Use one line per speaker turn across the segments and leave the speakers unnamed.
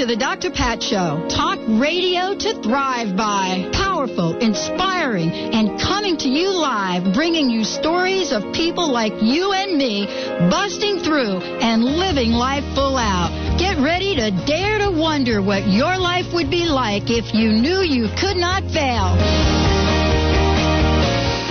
to the Dr. Pat Show. Talk radio to thrive by. Powerful, inspiring, and coming to you live, bringing you stories of people like you and me busting through and living life full out. Get ready to dare to wonder what your life would be like if you knew you could not fail.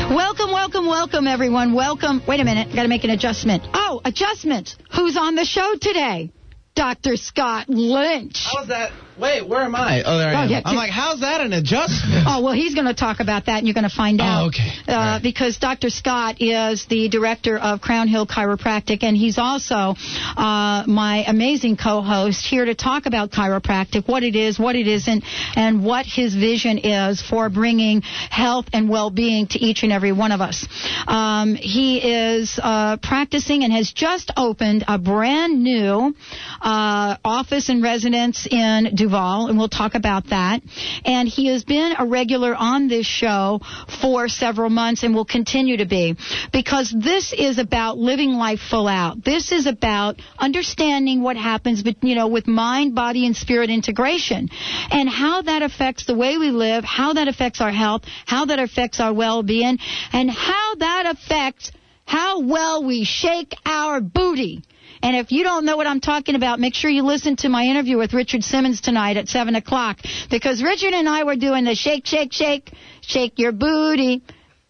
Welcome, welcome, welcome, everyone. Welcome. Wait a minute. Got to make an adjustment. Oh, adjustment. Who's on the show today? Dr. Scott Lynch.
How's that? Wait, where am I? Oh, there I
Oh,
am.
yeah,
I'm like, how's that an adjustment?
Oh, well, he's going to talk about that, and you're going to find out.
Oh, okay.
Uh,
right.
Because Dr. Scott is the director of Crown Hill Chiropractic, and he's also uh, my amazing co-host here to talk about chiropractic, what it is, what it isn't, and what his vision is for bringing health and well-being to each and every one of us. Um, he is uh, practicing and has just opened a brand new uh, office and residence in And we'll talk about that. And he has been a regular on this show for several months and will continue to be because this is about living life full out. This is about understanding what happens, but you know, with mind, body, and spirit integration, and how that affects the way we live, how that affects our health, how that affects our well-being, and how that affects how well we shake our booty. And if you don't know what I'm talking about, make sure you listen to my interview with Richard Simmons tonight at 7 o'clock. Because Richard and I were doing the shake, shake, shake, shake your booty,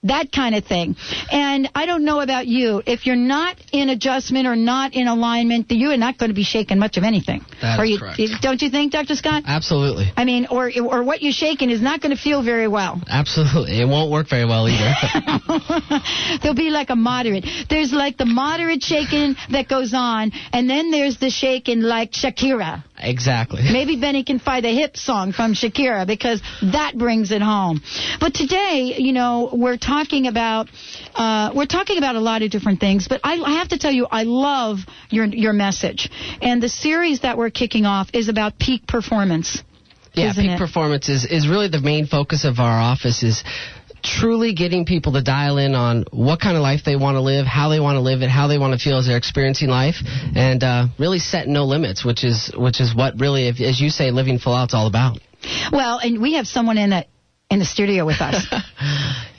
that kind of thing. And I don't know about you. If you're not in adjustment or not in alignment, you are not going to be shaking much of anything.
That
you,
correct.
Don't you think, Dr. Scott?
Absolutely.
I mean, or or what you're shaking is not going to feel very well.
Absolutely. It won't work very well either.
There'll be like a moderate. There's like the moderate shaking that goes on, and then there's the shaking like Shakira.
Exactly.
Maybe Benny can find a hip song from Shakira because that brings it home. But today, you know, we're talking about uh, we're talking about a lot of different things. But I, I have to tell you, I love your your message, and the series that we're kicking off is about peak performance.
Yeah,
isn't
peak
it?
performance is, is really the main focus of our office is truly getting people to dial in on what kind of life they want to live, how they want to live it, how they want to feel as they're experiencing life, and uh, really set no limits, which is which is what really, if, as you say, living full out's all about.
Well, and we have someone in the in the studio with us.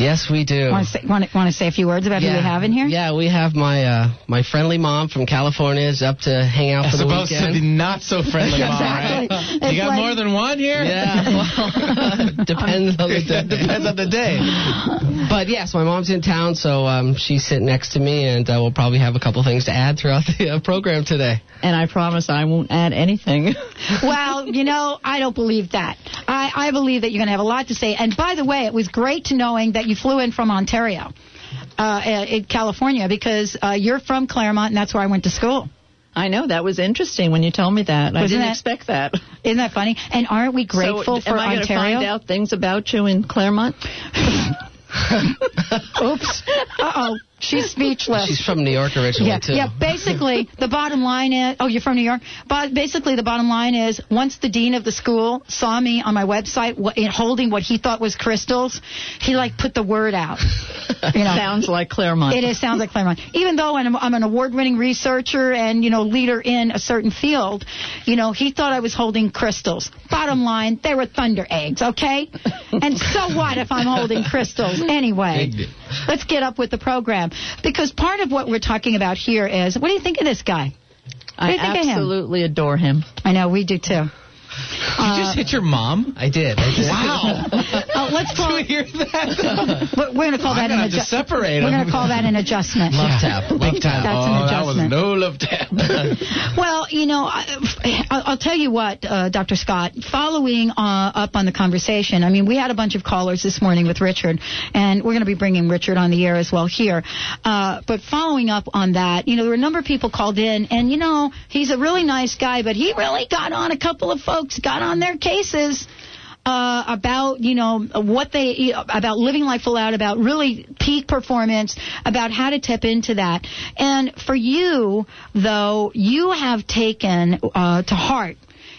Yes, we do.
Want to say want to, want to say a few words about who we have in here?
Yeah, we have my uh, my friendly mom from California is up to hang out for
As
the
opposed
weekend.
to the not so friendly mom,
Exactly.
right?
It's
You got
like-
more than one here?
Yeah, well, depends on the day.
Depends on the day.
But yes, my mom's in town, so um, she's sitting next to me, and uh, we'll probably have a couple things to add throughout the uh, program today.
And I promise I won't add anything.
Well, you know, I don't believe that. I, I believe that you're going to have a lot to say. And by the way, it was great to knowing that you flew in from Ontario, uh, in California, because uh, you're from Claremont, and that's where I went to school.
I know that was interesting when you told me that. I
Wasn't
didn't
that-
expect that.
Isn't that funny? And aren't we grateful
so,
for
am I going to
Ontario?
find out things about you in Claremont?
Oops. Uh oh. She's speechless.
She's from New York originally
yeah,
too.
yeah. Basically, the bottom line is, oh, you're from New York. But basically, the bottom line is, once the dean of the school saw me on my website holding what he thought was crystals, he like put the word out. You know,
Sounds like Claremont.
it is sounds like Claremont. Even though I'm, I'm an award-winning researcher and you know leader in a certain field, you know he thought I was holding crystals. Bottom line, they were thunder eggs, okay? and so what if I'm holding crystals anyway?
Big deal.
Let's get up with the program because part of what we're talking about here is what do you think of this guy?
I
do you think of him?
absolutely adore him.
I know we do too.
you just uh, hit your mom?
I did. I did.
Wow.
Oh, let's call.
Do you hear that?
We're, going to call that an adjustment. We're going to call that an adjustment.
Love tap. Love tap.
That's an
oh, that was
adjustment.
no love tap.
Well, you know, I, I'll I'll tell you what, uh, Dr. Scott, following uh, up on the conversation, I mean, we had a bunch of callers this morning with Richard, and we're going to be bringing Richard on the air as well here. Uh, but following up on that, you know, there were a number of people called in, and, you know, he's a really nice guy, but he really got on a couple of folks, got on their cases uh, about you know what they about living life full out, about really peak performance, about how to tap into that. And for you, though, you have taken uh, to heart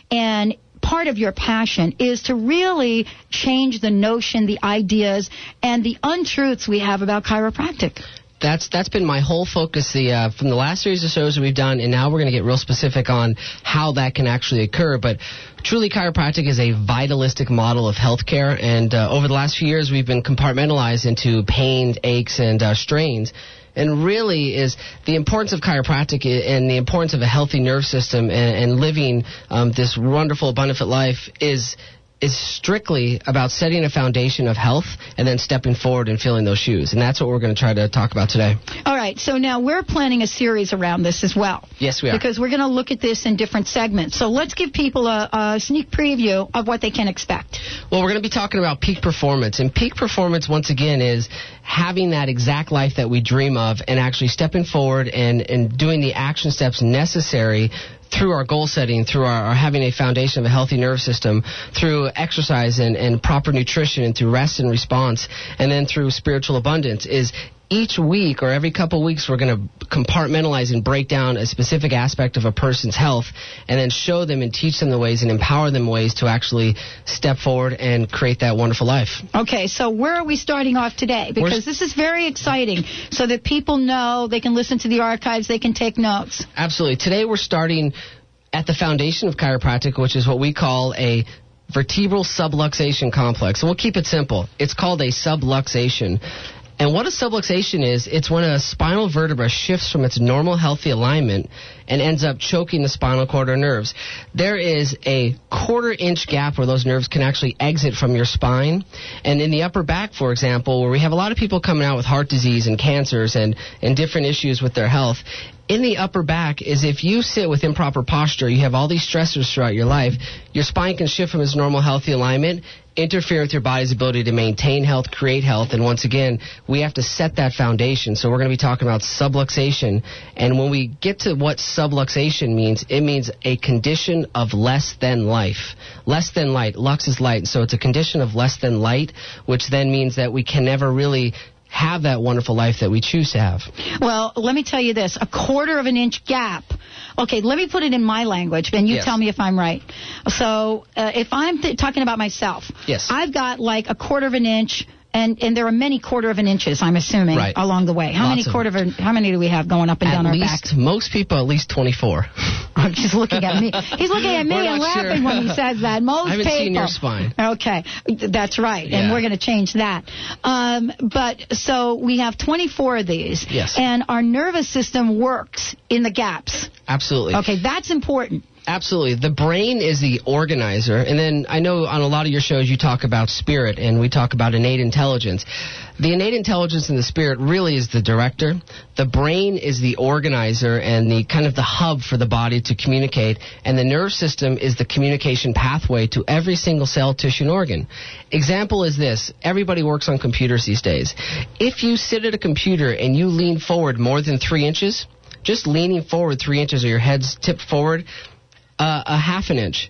and. Part of your passion is to really change the notion, the ideas, and the untruths we have about chiropractic.
that's that's been my whole focus the uh, from the last series of shows that we've done, and now we're going to get real specific on how that can actually occur. But truly, chiropractic is a vitalistic model of healthcare, and uh, over the last few years, we've been compartmentalized into pains, aches, and uh, strains. And really, is the importance of chiropractic and the importance of a healthy nerve system and, and living um, this wonderful, benefit life is is strictly about setting a foundation of health and then stepping forward and filling those shoes. And that's what we're going to try to talk about today.
All right, so now we're planning a series around this as well.
Yes, we are.
Because we're going to look at this in different segments. So let's give people a, a sneak preview of what they can expect.
Well, we're going to be talking about peak performance. And peak performance, once again, is having that exact life that we dream of and actually stepping forward and, and doing the action steps necessary through our goal setting, through our, our having a foundation of a healthy nerve system, through exercise and, and proper nutrition, and through rest and response, and then through spiritual abundance is each week or every couple of weeks we're going to compartmentalize and break down a specific aspect of a person's health and then show them and teach them the ways and empower them ways to actually step forward and create that wonderful life.
Okay, so where are we starting off today? Because
We're-
this is very exciting so that people know they can listen to the archives, they can take notes.
Absolutely. Today we're starting at the foundation of chiropractic, which is what we call a vertebral subluxation complex. We'll keep it simple. It's called a subluxation. And what a subluxation is, it's when a spinal vertebra shifts from its normal healthy alignment and ends up choking the spinal cord or nerves. There is a quarter inch gap where those nerves can actually exit from your spine. And in the upper back, for example, where we have a lot of people coming out with heart disease and cancers and, and different issues with their health, in the upper back is if you sit with improper posture, you have all these stressors throughout your life, your spine can shift from its normal healthy alignment, interfere with your body's ability to maintain health, create health, and once again, we have to set that foundation. So we're going to be talking about subluxation, and when we get to what subluxation means, it means a condition of less than life. Less than light. Lux is light, so it's a condition of less than light, which then means that we can never really have that wonderful life that we choose to have.
Well, let me tell you this a quarter of an inch gap. Okay, let me put it in my language, and you
Yes.
tell me if I'm right. So, uh, if I'm th- talking about myself,
Yes.
I've got like a quarter of an inch. And, and there are many quarter of an inches, I'm assuming,
Right.
along the way. How
Lots
many quarter of an, how many do we have going up and
At
down our
least,
back?
most people, at least 24.
I'm just looking at me. He's looking at me and laughing
sure.
when he says that. Most
I haven't
people.
seen your spine.
Okay, that's right, and we're going to change that. Um, but so we have 24 of these,
Yes.
and our nervous system works in the gaps.
Absolutely.
Okay, that's important.
Absolutely. The brain is the organizer. And then I know on a lot of your shows you talk about spirit and we talk about innate intelligence. The innate intelligence and the spirit really is the director. The brain is the organizer and the kind of the hub for the body to communicate. And the nerve system is the communication pathway to every single cell, tissue, and organ. Example is this. Everybody works on computers these days. If you sit at a computer and you lean forward more than three inches, just leaning forward three inches or your head's tipped forward, uh, a half an inch,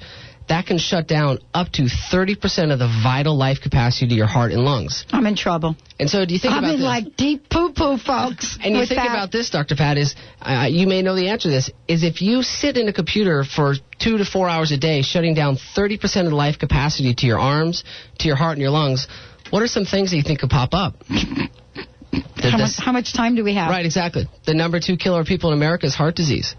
that can shut down up to 30% of the vital life capacity to your heart and lungs.
I'm in trouble.
And so do you think
I'm
about
in
this?
like deep poo poo, folks.
and you think
that.
about this, Dr. Pat, is uh, you may know the answer to this, is if you sit in a computer for two to four hours a day, shutting down 30% of the life capacity to your arms, to your heart, and your lungs, what are some things that you think could pop up?
How, much, how much time do we have?
Right, exactly. The number two killer of people in America is heart disease.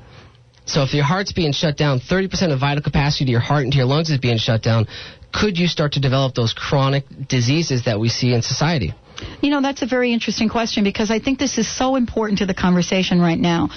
So if your heart's being shut down, 30% of vital capacity to your heart and to your lungs is being shut down, could you start to develop those chronic diseases that we see in society?
You know, that's a very interesting question because I think this is so important to the conversation right now.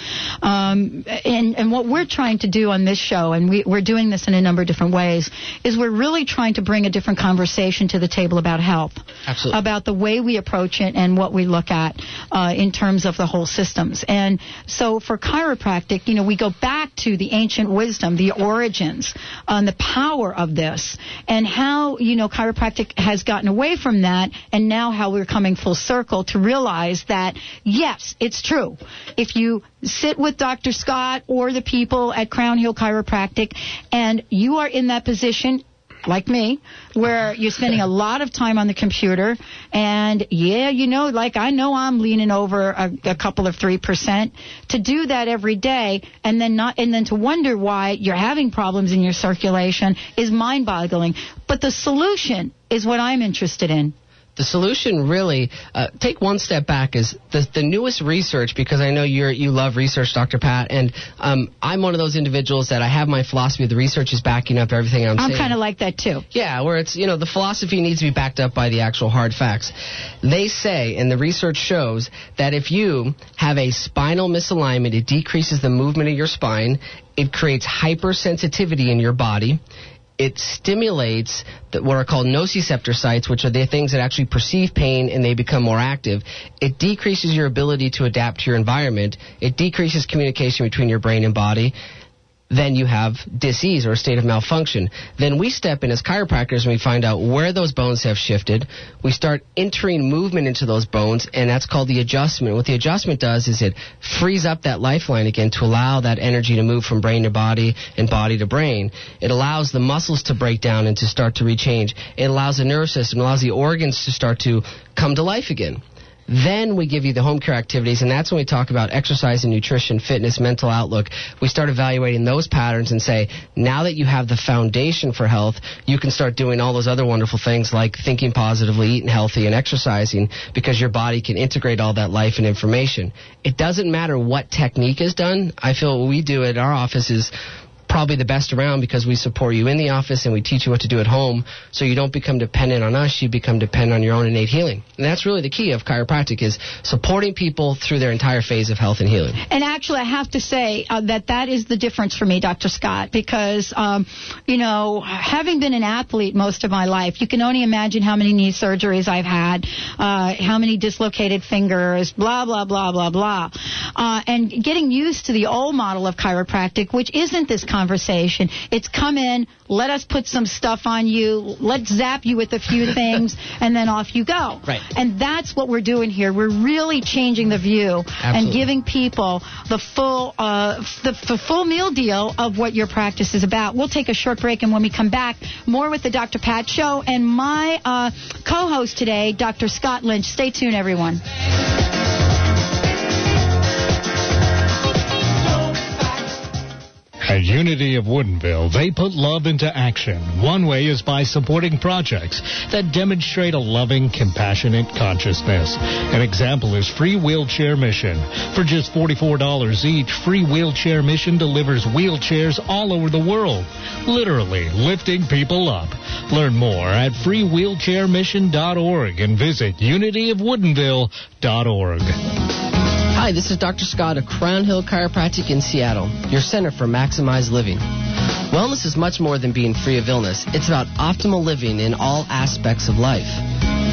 Um, and, and what we're trying to do on this show, and we, we're doing this in a number of different ways, is we're really trying to bring a different conversation to the table about health.
Absolutely.
About the way we approach it and what we look at uh, in terms of the whole systems. And so for chiropractic, you know, we go back to the ancient wisdom, the origins, and the power of this, and how, you know, chiropractic has gotten away from that, and now how we're coming full circle to realize that, yes, it's true. If you sit with Dr. Scott or the people at Crown Hill Chiropractic, and you are in that position, like me, where you're spending a lot of time on the computer, and yeah, you know, like I know I'm leaning over a, a couple of three percent to do that every day, and then not, and then to wonder why you're having problems in your circulation is mind-boggling. But the solution is what I'm interested in.
The solution really, uh, take one step back, is the, the newest research, because I know you're, you love research, Dr. Pat, and um, I'm one of those individuals that I have my philosophy, the research is backing up everything I'm, saying.
I'm kind of like that too.
Yeah, where it's, you know, the philosophy needs to be backed up by the actual hard facts. They say, and the research shows, that if you have a spinal misalignment, it decreases the movement of your spine, it creates hypersensitivity in your body, it stimulates the, what are called nociceptor sites, which are the things that actually perceive pain and they become more active. It decreases your ability to adapt to your environment. It decreases communication between your brain and body then you have disease or a state of malfunction. Then we step in as chiropractors and we find out where those bones have shifted. We start entering movement into those bones, and that's called the adjustment. What the adjustment does is it frees up that lifeline again to allow that energy to move from brain to body and body to brain. It allows the muscles to break down and to start to rechange. It allows the nervous system, allows the organs to start to come to life again. Then we give you the home care activities, and that's when we talk about exercise and nutrition, fitness, mental outlook. We start evaluating those patterns and say, now that you have the foundation for health, you can start doing all those other wonderful things like thinking positively, eating healthy, and exercising because your body can integrate all that life and information. It doesn't matter what technique is done. I feel what we do at our office is probably the best around because we support you in the office and we teach you what to do at home so you don't become dependent on us you become dependent on your own innate healing and that's really the key of chiropractic is supporting people through their entire phase of health and healing
And actually, I have to say uh, that that is the difference for me, Dr. Scott, because, um, you know, having been an athlete most of my life, you can only imagine how many knee surgeries I've had, uh, how many dislocated fingers, blah, blah, blah, blah, blah. Uh, and getting used to the old model of chiropractic, which isn't this conversation. It's come in, let us put some stuff on you, let's zap you with a few things, and then off you go.
Right.
And that's what we're doing here. We're really changing the view and giving people the full uh, the, the full meal deal of what your practice is about. We'll take a short break, and when we come back, more with the Dr. Pat Show and my uh, co-host today, Dr. Scott Lynch. Stay tuned, everyone.
At Unity of Woodinville, they put love into action. One way is by supporting projects that demonstrate a loving, compassionate consciousness. An example is Free Wheelchair Mission. For just $44 each, Free Wheelchair Mission delivers wheelchairs all over the world, literally lifting people up. Learn more at freewheelchairmission.org and visit unityofwoodinville.org.
Hi, this is Dr. Scott of Crown Hill Chiropractic in Seattle, your center for maximized living. Wellness is much more than being free of illness. It's about optimal living in all aspects of life.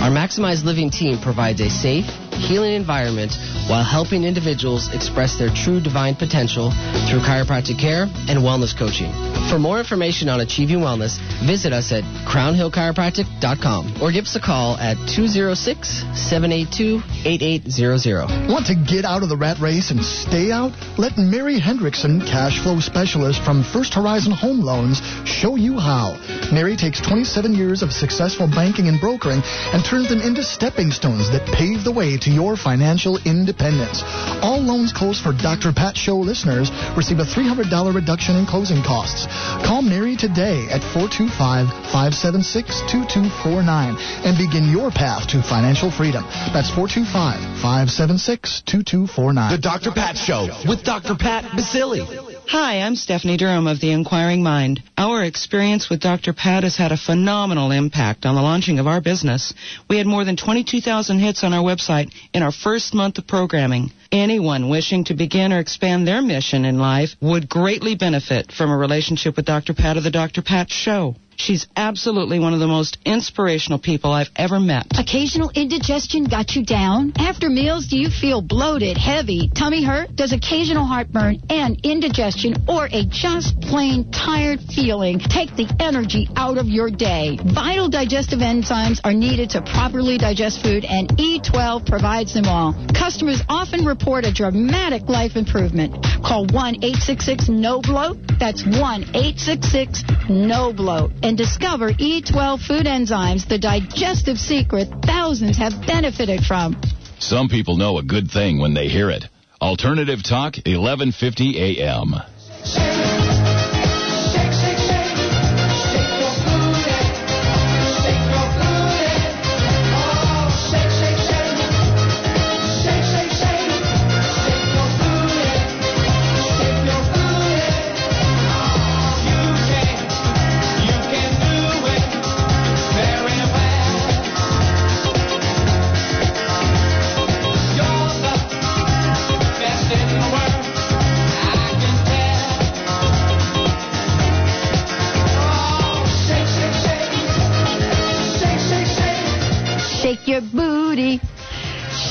Our Maximized Living team provides a safe, healing environment while helping individuals express their true divine potential through chiropractic care and wellness coaching. For more information on achieving wellness, visit us at crownhillchiropractic.com or give us a call at 206-782-8800.
Want to get out of the rat race and stay out? Let Mary Hendrickson, cash flow specialist from First Horizon Home Loans, show you how. Mary takes 27 years of successful banking and brokering and turns them into stepping stones that pave the way to your financial independence. All loans closed for Dr. Pat Show listeners receive a $300 reduction in closing costs. Call Mary today at 425-576-2249 and begin your path to financial freedom. That's 425-576-2249.
The Dr. Pat Show with Dr. Pat Baccili.
Hi, I'm Stephanie Durham of The Inquiring Mind. Our experience with Dr. Pat has had a phenomenal impact on the launching of our business. We had more than 22,000 hits on our website in our first month of programming. Anyone wishing to begin or expand their mission in life would greatly benefit from a relationship with Dr. Pat of The Dr. Pat Show. She's absolutely one of the most inspirational people I've ever met.
Occasional indigestion got you down? After meals, do you feel bloated, heavy, tummy hurt? Does occasional heartburn and indigestion or a just plain tired feeling take the energy out of your day? Vital digestive enzymes are needed to properly digest food, and E12 provides them all. Customers often report a dramatic life improvement. Call 1-866-NO-BLOAT. That's 1-866-NO-BLOAT. And discover E12 food enzymes, the digestive secret thousands have benefited from.
Some people know a good thing when they hear it. Alternative Talk, 1150 AM.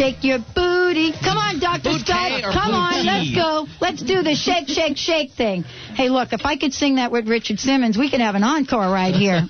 Shake your booty. Come on, Dr.
Booty
Scott. Come on, let's go. Let's do the shake, shake, shake thing. Hey, look, if I could sing that with Richard Simmons, we could have an encore right here.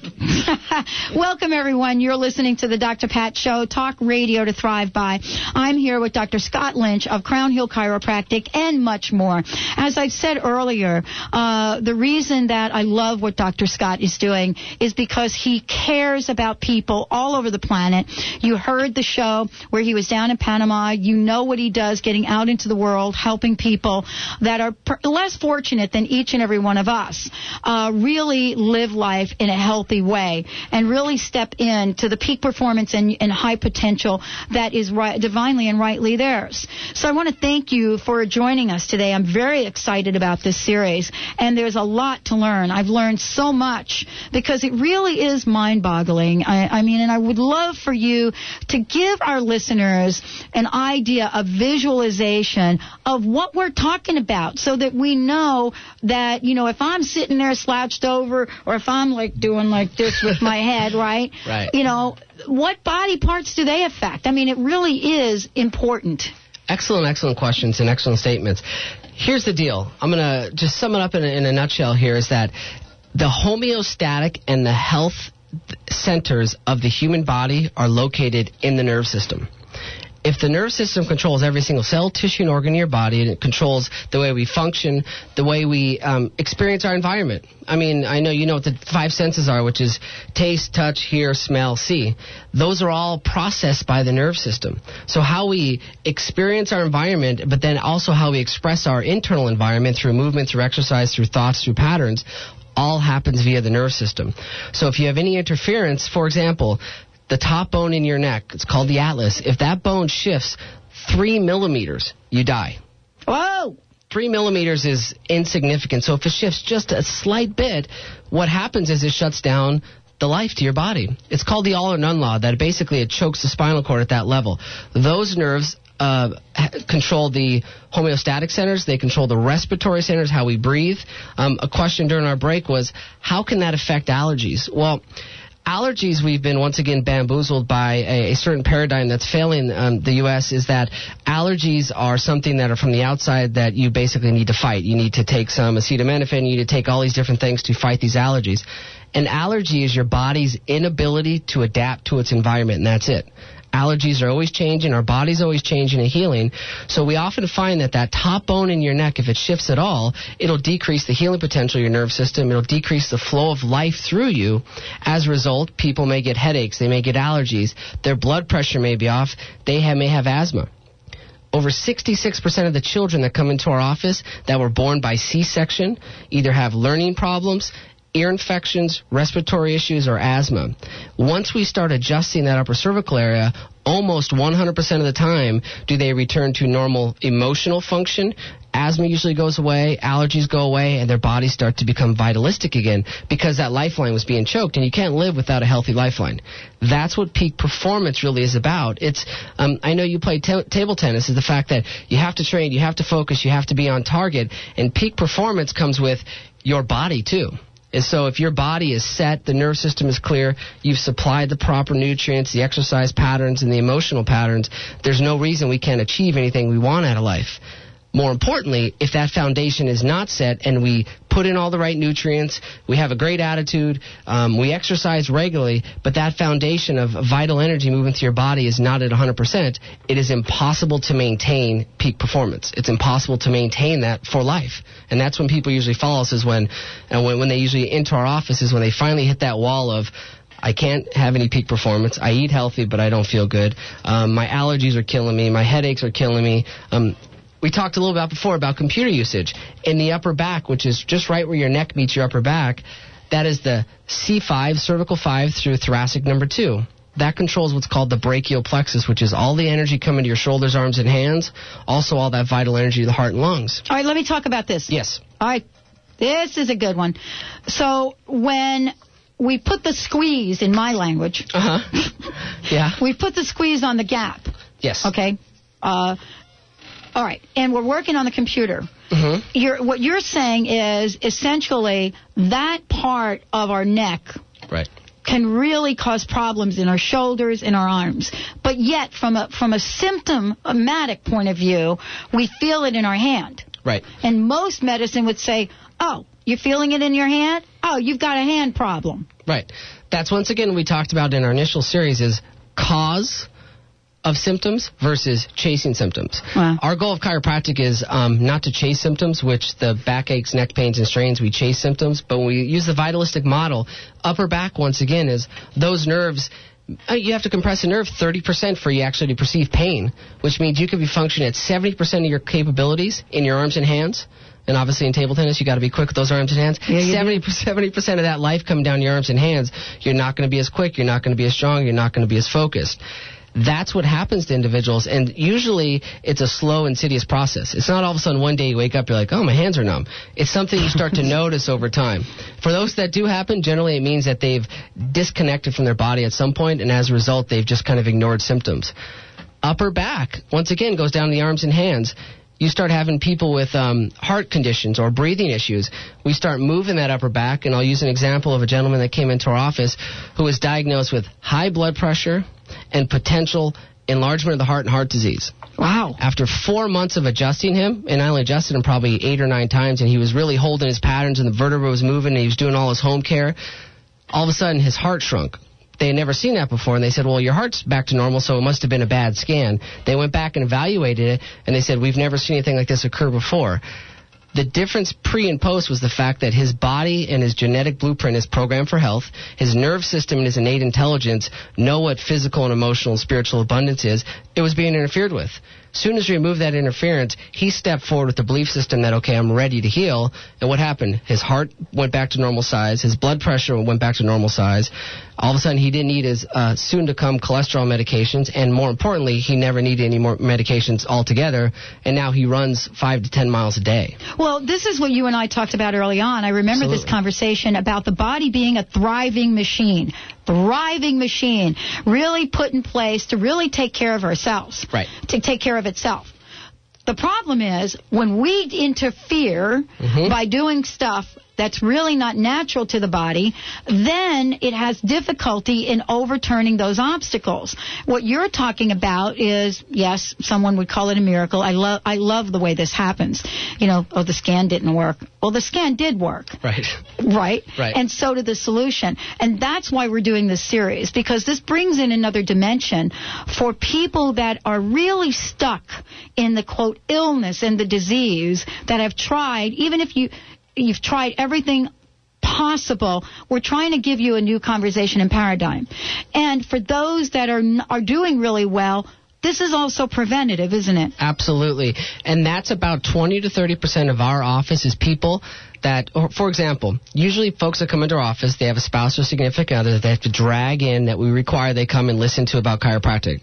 Welcome, everyone. You're listening to the Dr. Pat Show, talk radio to thrive by. I'm here with Dr. Scott Lynch of Crown Hill Chiropractic and much more. As I said earlier, uh, the reason that I love what Dr. Scott is doing is because he cares about people all over the planet. You heard the show where he was down in Panama. You know what he does getting out into the world, helping people that are per- less fortunate than each and every one of us uh, really live life in a healthy way and really step into the peak performance and, and high potential that is right, divinely and rightly theirs. So I want to thank you for joining us today. I'm very excited about this series, and there's a lot to learn. I've learned so much because it really is mind-boggling. I, I mean, and I would love for you to give our listeners an idea of visualization of what we're talking about so that we know that, you know, if I'm sitting there slouched over or if I'm like doing like this with my head, right?
Right.
You know, what body parts do they affect? I mean, it really is important.
Excellent, excellent questions and excellent statements. Here's the deal. I'm going to just sum it up in a, in a nutshell here is that the homeostatic and the health centers of the human body are located in the nerve system. If the nervous system controls every single cell, tissue, and organ in your body, and it controls the way we function, the way we um, experience our environment. I mean, I know you know what the five senses are, which is taste, touch, hear, smell, see. Those are all processed by the nerve system. So how we experience our environment, but then also how we express our internal environment through movement, through exercise, through thoughts, through patterns, all happens via the nerve system. So if you have any interference, for example, the top bone in your neck, it's called the atlas, if that bone shifts three millimeters, you die.
Whoa!
Three millimeters is insignificant. So if it shifts just a slight bit, what happens is it shuts down the life to your body. It's called the all or none law, that basically it chokes the spinal cord at that level. Those nerves uh, control the homeostatic centers. They control the respiratory centers, how we breathe. Um, a question during our break was, how can that affect allergies? Well, allergies we've been once again bamboozled by a, a certain paradigm that's failing um, the U.S. is that allergies are something that are from the outside that you basically need to fight. You need to take some acetaminophen. You need to take all these different things to fight these allergies. An allergy is your body's inability to adapt to its environment, and that's it. Allergies are always changing. Our body's always changing and healing. So we often find that that top bone in your neck, if it shifts at all, it'll decrease the healing potential of your nerve system. It'll decrease the flow of life through you. As a result, people may get headaches. They may get allergies. Their blood pressure may be off. They have, may have asthma. Over 66% of the children that come into our office that were born by C-section either have learning problems, ear infections, respiratory issues, or asthma. Once we start adjusting that upper cervical area, almost 100% of the time do they return to normal emotional function. Asthma usually goes away, allergies go away, and their bodies start to become vitalistic again because that lifeline was being choked, and you can't live without a healthy lifeline. That's what peak performance really is about. It's, um, I know you play ta table tennis, is the fact that you have to train, you have to focus, you have to be on target, and peak performance comes with your body too. And so if your body is set, the nerve system is clear, you've supplied the proper nutrients, the exercise patterns, and the emotional patterns, there's no reason we can't achieve anything we want out of life. More importantly, if that foundation is not set and we put in all the right nutrients, we have a great attitude, um, we exercise regularly, but that foundation of vital energy moving through your body is not at 100%, it is impossible to maintain peak performance. It's impossible to maintain that for life. And that's when people usually follow us is when, and when, when they usually enter our office is when they finally hit that wall of, I can't have any peak performance. I eat healthy, but I don't feel good. Um, my allergies are killing me. My headaches are killing me. Um, we talked a little about before about computer usage in the upper back, which is just right where your neck meets your upper back. That is the C5, cervical 5 through thoracic number 2. That controls what's called the brachial plexus, which is all the energy coming to your shoulders, arms, and hands. Also, all that vital energy to the heart and lungs.
All right, let me talk about this.
Yes.
All right, this is a good one. So when we put the squeeze in my language,
Uh huh. yeah.
we put the squeeze on the gap.
Yes.
Okay. Uh, all right, and we're working on the computer.
Mm-hmm.
You're, what you're saying is essentially that part of our neck
Right.
can really cause problems in our shoulders, in our arms. But yet, from a from a symptomatic point of view, we feel it in our hand.
Right.
And most medicine would say, "Oh, you're feeling it in your hand? Oh, you've got a hand problem."
Right. That's once again we talked about in our initial series is cause of symptoms versus chasing symptoms.
Wow.
Our goal of chiropractic is um, not to chase symptoms, which the backaches, neck pains, and strains, we chase symptoms, but when we use the vitalistic model, upper back, once again, is those nerves. uh, You have to compress a nerve 30% for you actually to perceive pain, which means you could be functioning at 70% of your capabilities in your arms and hands. And obviously in table tennis, you got to be quick with those arms and hands.
Yeah, you
70 70% of that life coming down your arms and hands. You're not going to be as quick. You're not going to be as strong. You're not going to be as focused. That's what happens to individuals, and usually it's a slow, insidious process. It's not all of a sudden one day you wake up, you're like, oh, my hands are numb. It's something you start to notice over time. For those that do happen, generally it means that they've disconnected from their body at some point, and as a result, they've just kind of ignored symptoms. Upper back, once again, goes down to the arms and hands you start having people with um, heart conditions or breathing issues. We start moving that upper back, and I'll use an example of a gentleman that came into our office who was diagnosed with high blood pressure and potential enlargement of the heart and heart disease.
Wow.
After four months of adjusting him, and I only adjusted him probably eight or nine times, and he was really holding his patterns, and the vertebra was moving, and he was doing all his home care. All of a sudden, his heart shrunk they had never seen that before, and they said, "Well, your heart's back to normal, so it must have been a bad scan." They went back and evaluated it, and they said, "We've never seen anything like this occur before." The difference pre and post was the fact that his body and his genetic blueprint is programmed for health. His nerve system and his innate intelligence know what physical and emotional and spiritual abundance is. It was being interfered with. Soon as we removed that interference, he stepped forward with the belief system that, okay, I'm ready to heal. And what happened? His heart went back to normal size. His blood pressure went back to normal size. All of a sudden, he didn't need his uh, soon to come cholesterol medications. And more importantly, he never needed any more medications altogether. And now he runs five to ten miles a day.
Well, this is what you and I talked about early on. I remember this conversation about the body being a thriving machine. Thriving machine, really put in place to really take care of ourselves.
Right.
To take care of itself. The problem is when we interfere
Mhm.
by doing stuff that's really not natural to the body, then it has difficulty in overturning those obstacles. What you're talking about is, yes, someone would call it a miracle. I love, I love the way this happens. You know, oh, the scan didn't work. Well, the scan did work
Right.
right?
Right.
And so did the solution. And that's why we're doing this series, because this brings in another dimension for people that are really stuck in the quote illness and the disease that have tried, even if you you've tried everything possible. We're trying to give you a new conversation and paradigm. And for those that are are doing really well, this is also preventative, isn't it?
Absolutely. And that's about 20 to 30% of our office is people that, or for example, usually folks that come into our office, they have a spouse or significant other that they have to drag in that we require they come and listen to about chiropractic.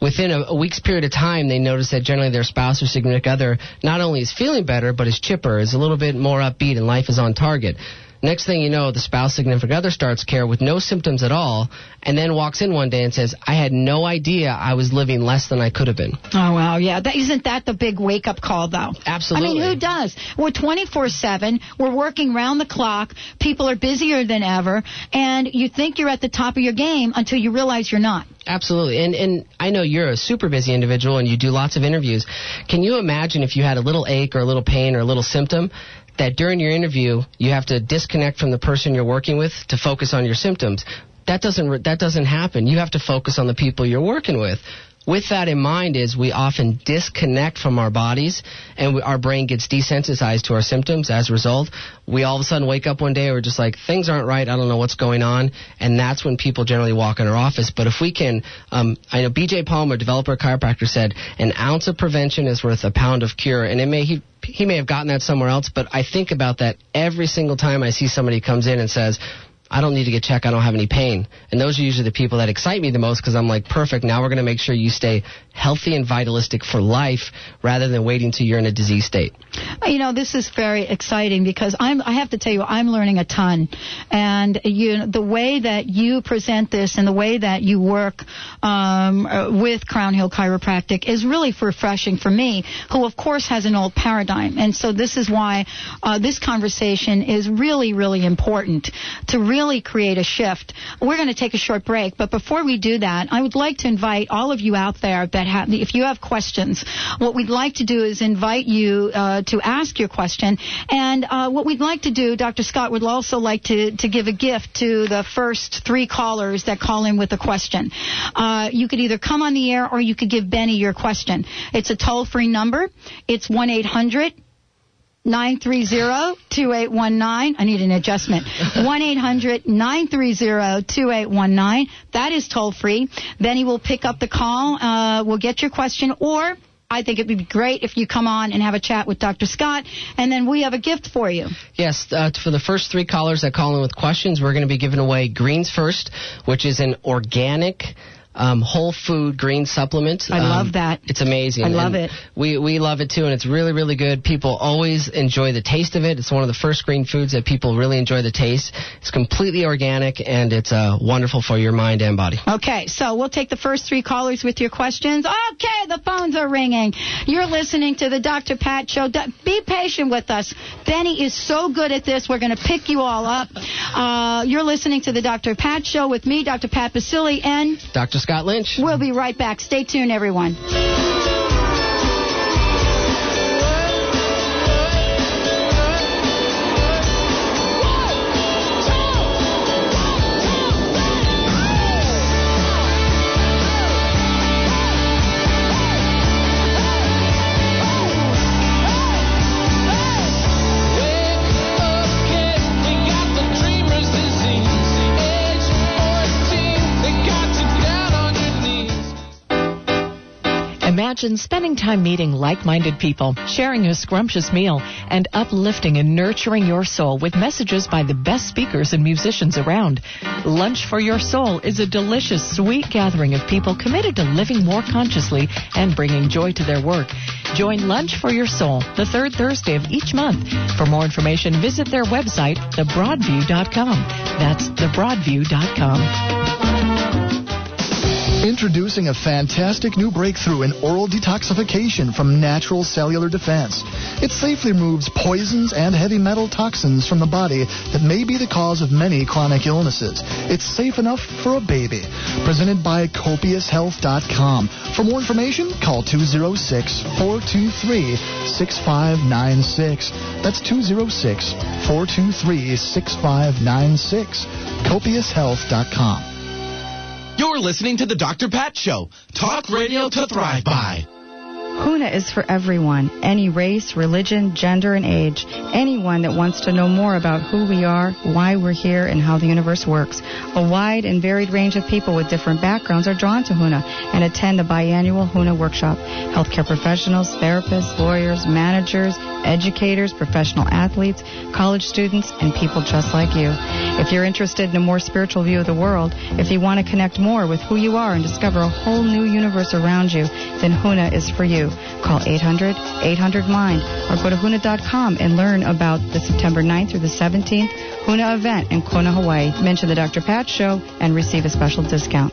Within a, a week's period of time, they notice that generally their spouse or significant other not only is feeling better, but is chipper, is a little bit more upbeat, and life is on target. Next thing you know, the spouse, significant other starts care with no symptoms at all, and then walks in one day and says, I had no idea I was living less than I could have been.
Oh wow, yeah. That isn't that the big wake up call though?
Absolutely.
I mean, who does? We're 24/7. We're working round the clock. People are busier than ever, and you think you're at the top of your game until you realize you're not.
Absolutely. And and I know you're a super busy individual and you do lots of interviews. Can you imagine if you had a little ache or a little pain or a little symptom that during your interview you have to disconnect from the person you're working with to focus on your symptoms? That doesn't that doesn't happen. You have to focus on the people you're working with. With that in mind is we often disconnect from our bodies and we, our brain gets desensitized to our symptoms as a result. We all of a sudden wake up one day and we're just like, things aren't right. I don't know what's going on. And that's when people generally walk in our office. But if we can, um, I know BJ Palmer, developer chiropractor said, an ounce of prevention is worth a pound of cure. And it may, he, he may have gotten that somewhere else, but I think about that every single time I see somebody comes in and says, I don't need to get checked. I don't have any pain. And those are usually the people that excite me the most because I'm like, perfect. Now we're going to make sure you stay healthy and vitalistic for life rather than waiting till you're in a disease state.
You know, this is very exciting because I'm. I have to tell you, I'm learning a ton, and you, the way that you present this and the way that you work um, uh, with Crown Hill Chiropractic is really refreshing for me, who of course has an old paradigm, and so this is why uh, this conversation is really, really important to really create a shift. We're going to take a short break, but before we do that, I would like to invite all of you out there that have, if you have questions, what we'd like to do is invite you uh, to ask your question. And uh, what we'd like to do, Dr. Scott would also like to, to give a gift to the first three callers that call in with a question. Uh, you could either come on the air or you could give Benny your question. It's a toll free number. It's 1 800 930-2819. I need an adjustment. 1-800-930-2819. That is toll free. Benny will pick up the call. Uh, we'll get your question or I think it would be great if you come on and have a chat with Dr. Scott, and then we have a gift for you.
Yes, uh, for the first three callers that call in with questions, we're going to be giving away Greens First, which is an organic um, whole food green supplement.
I
Um,
love that.
It's amazing.
I love
And
it.
We we love it too, and it's really really good. People always enjoy the taste of it. It's one of the first green foods that people really enjoy the taste. It's completely organic, and it's uh, wonderful for your mind and body.
Okay, so we'll take the first three callers with your questions. Okay, the phones are ringing. You're listening to the Dr. Pat Show. Be patient with us. Benny is so good at this. We're going to pick you all up. Uh, you're listening to the Dr. Pat Show with me, Dr. Pat Baccili, and
Dr. Scott Lynch.
we'll be right back. Stay tuned, everyone.
Imagine spending time meeting like-minded people, sharing a scrumptious meal, and uplifting and nurturing your soul with messages by the best speakers and musicians around. Lunch for Your Soul is a delicious, sweet gathering of people committed to living more consciously and bringing joy to their work. Join Lunch for Your Soul the third Thursday of each month. For more information, visit their website, thebroadview.com. That's thebroadview.com.
Introducing a fantastic new breakthrough in oral detoxification from Natural Cellular Defense. It safely removes poisons and heavy metal toxins from the body that may be the cause of many chronic illnesses. It's safe enough for a baby. Presented by copioushealth.com. For more information, call 206-423-6596. That's 206-423-6596. copioushealth.com.
You're listening to the Dr. Pat Show. Talk radio to thrive by.
HUNA is for everyone, any race, religion, gender, and age. Anyone that wants to know more about who we are, why we're here, and how the universe works. A wide and varied range of people with different backgrounds are drawn to HUNA and attend the biannual HUNA workshop. Healthcare professionals, therapists, lawyers, managers, educators, professional athletes, college students, and people just like you. If you're interested in a more spiritual view of the world, if you want to connect more with who you are and discover a whole new universe around you, then HUNA is for you. Call 800-800-MIND or go to HUNA.com and learn about the September 9th through the 17th HUNA event in Kona, Hawaii. Mention the Dr. Pat Show and receive a special discount.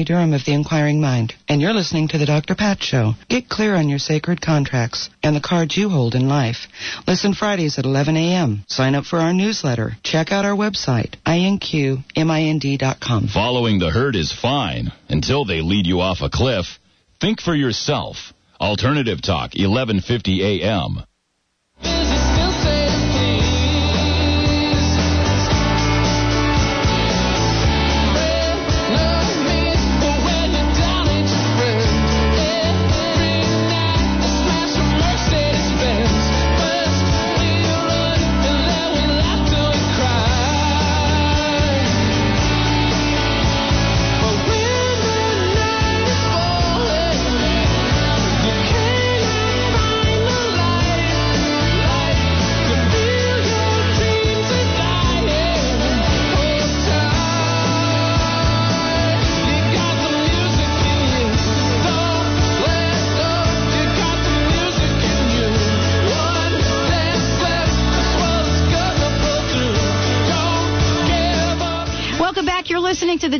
Durham of The Inquiring Mind, and you're listening to The Dr. Pat Show. Get clear on your sacred contracts and the cards you hold in life. Listen Fridays at 11 a.m. Sign up for our newsletter. Check out our website, inqmind.com.
Following the herd is fine until they lead you off a cliff. Think for yourself. Alternative Talk, 1150 AM.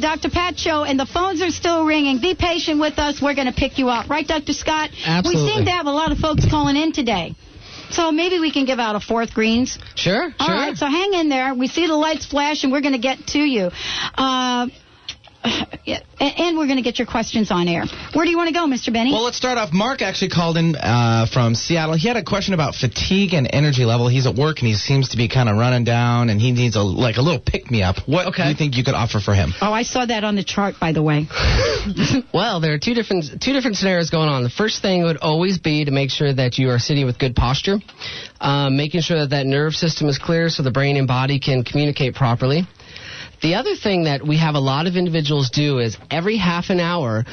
Dr. Pat Show, and the phones are still ringing. Be patient with us. We're going to pick you up. Right, Dr. Scott?
Absolutely.
We seem to have a lot of folks calling in today. So maybe we can give out a fourth greens.
Sure,
All
sure.
right, so hang in there. We see the lights flash, and we're going to get to you. Uh, and and we're going to get your questions on air. Where do you want to go, Mr. Benny?
Well, let's start off. Mark actually called in uh, from Seattle. He had a question about fatigue and energy level. He's at work and he seems to be kind of running down, and he needs a like a little pick me up. What do you think you could offer for him?
oh, I saw that on the chart, by the way.
Well, there are two different two different scenarios going on. The first thing would always be to make sure that you are sitting with good posture, um, making sure that that nerve system is clear so the brain and body can communicate properly. The other thing that we have a lot of individuals do is every half an hour.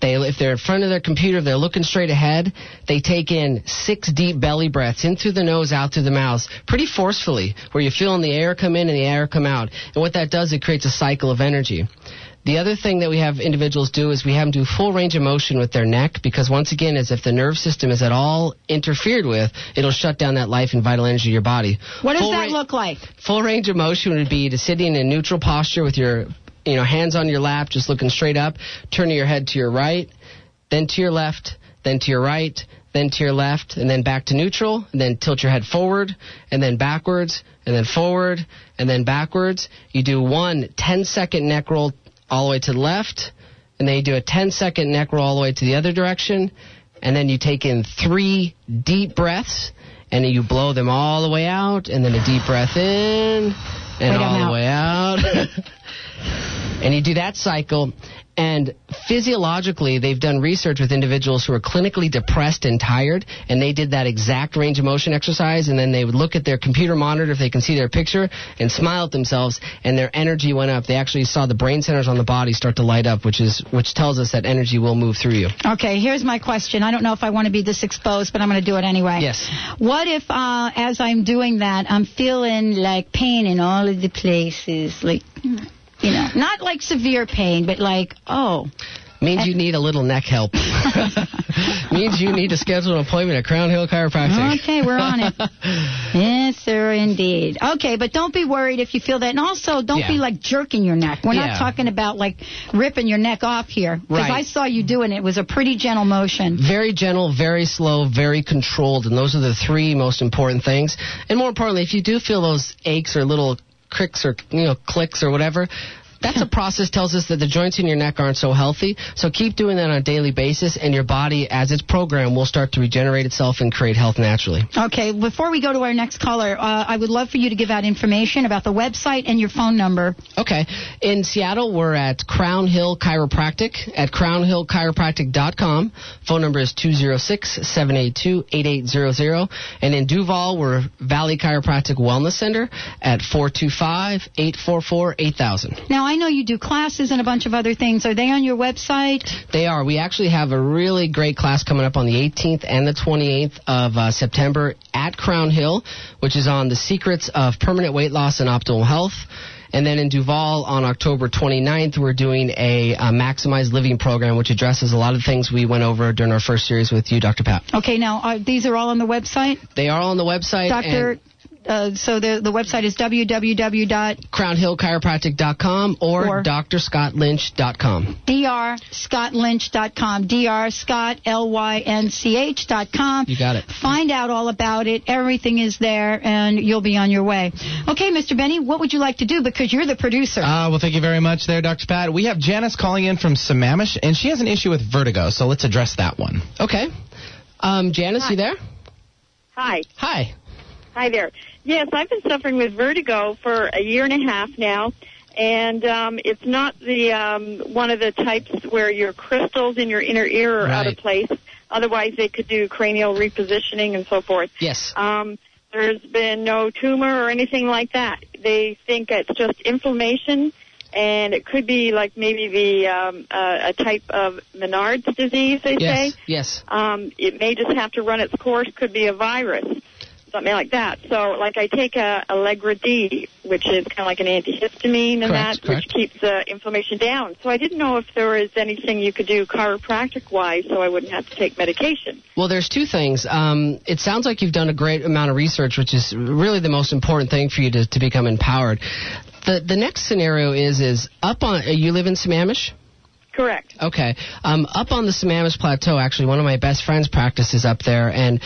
They, if they're in front of their computer, if they're looking straight ahead, they take in six deep belly breaths in through the nose, out through the mouth, pretty forcefully, where you're feeling the air come in and the air come out. And what that does, it creates a cycle of energy. The other thing that we have individuals do is we have them do full range of motion with their neck because once again, as if the nerve system is at all interfered with, it'll shut down that life and vital energy of your body.
What does
Full
that
ra-
look like?
Full range of motion would be to sitting in a neutral posture with your, you know, hands on your lap, just looking straight up, turning your head to your right, then to your left, then to your right, then to your left, and then back to neutral, and then tilt your head forward, and then backwards, and then forward, and then backwards. You do one 10 second neck roll all the way to the left, and then you do a 10 second neck roll all the way to the other direction, and then you take in three deep breaths, and you blow them all the way out, and then a deep breath in, and all the way out. and you do that cycle. And physiologically, they've done research with individuals who are clinically depressed and tired, and they did that exact range of motion exercise, and then they would look at their computer monitor if they can see their picture and smile at themselves, and their energy went up. They actually saw the brain centers on the body start to light up, which is which tells us that energy will move through you.
Okay, here's my question. I don't know if I want to be this exposed, but I'm going to do it anyway.
Yes.
What if, uh, as I'm doing that, I'm feeling like pain in all of the places, like, you know, not like severe pain, but like, oh.
Means you need a little neck help. Means you need to schedule an appointment at Crown Hill Chiropractic.
Okay, we're on it. yes, sir, indeed. Okay, but don't be worried if you feel that. And also, don't
Yeah.
be like jerking your neck. We're
Yeah.
not talking about like ripping your neck off here. Because
Right.
I saw you doing it. It was a pretty gentle motion.
very gentle, very slow, very controlled, and those are the three most important things. And more importantly, if you do feel those aches or little cricks or you know clicks or whatever. That's a process tells us that the joints in your neck aren't so healthy. So keep doing that on a daily basis, and your body, as it's programmed, will start to regenerate itself and create health naturally.
Okay, before we go to our next caller, uh, I would love for you to give out information about the website and your phone number.
Okay. In Seattle, we're at Crown Hill Chiropractic at crownhillchiropractic.com. Phone number is 206-782-8800. And in Duvall, we're Valley Chiropractic Wellness Center at 425-844-8000.
Now, I know you do classes and a bunch of other things. Are they on your website?
They are. We actually have a really great class coming up on the 18th and the 28th of uh, September at Crown Hill, which is on the secrets of permanent weight loss and optimal health. And then in Duvall on October 29th, we're doing a, uh maximized living program, which addresses a lot of things we went over during our first series with you, Dr. Pat.
Okay, now, are, these are all on the website?
They are all on the website. And
uh, so the, the website is www.
crownhillchiropractic.com or,
Or-
drscottlynch.com.
drscottlynch.com. Dr. Scott, L-Y-N-C-H com.
You got it.
Find out all about it. Everything is there, and you'll be on your way. Okay, Mr. Benny, what would you like to do? Because you're the producer.
Uh, well, thank you very much there, Dr. Pat. We have Janice calling in from Sammamish, and she has an issue with vertigo, so let's address that one.
Okay. Um, Janice, you there?
Hi.
Hi.
Hi there. Yes, I've been suffering with vertigo for a year and a half now, and um, it's not the um, one of the types where your crystals in your inner ear are out of place. Otherwise, they could do cranial repositioning and so forth.
Yes.
Um, there's been no tumor or anything like that. They think it's just inflammation, and it could be like maybe the um, uh, a type of Ménière's disease. They
Yes.
say.
Yes.
Um, it may just have to run its course. Could be a virus, something like that. So, like I take a Allegra D, which is kind of like an antihistamine, and
Correct,
that which keeps uh, inflammation down. So, I didn't know if there was anything you could do chiropractic wise, so I wouldn't have to take medication.
Well, there's two things. Um, it sounds like you've done a great amount of research, which is really the most important thing for you to, to become empowered. The the next scenario is is up on. uh, You live in Sammamish.
Correct.
Okay. Um, up on the Sammamish Plateau, actually, one of my best friends practices up there, and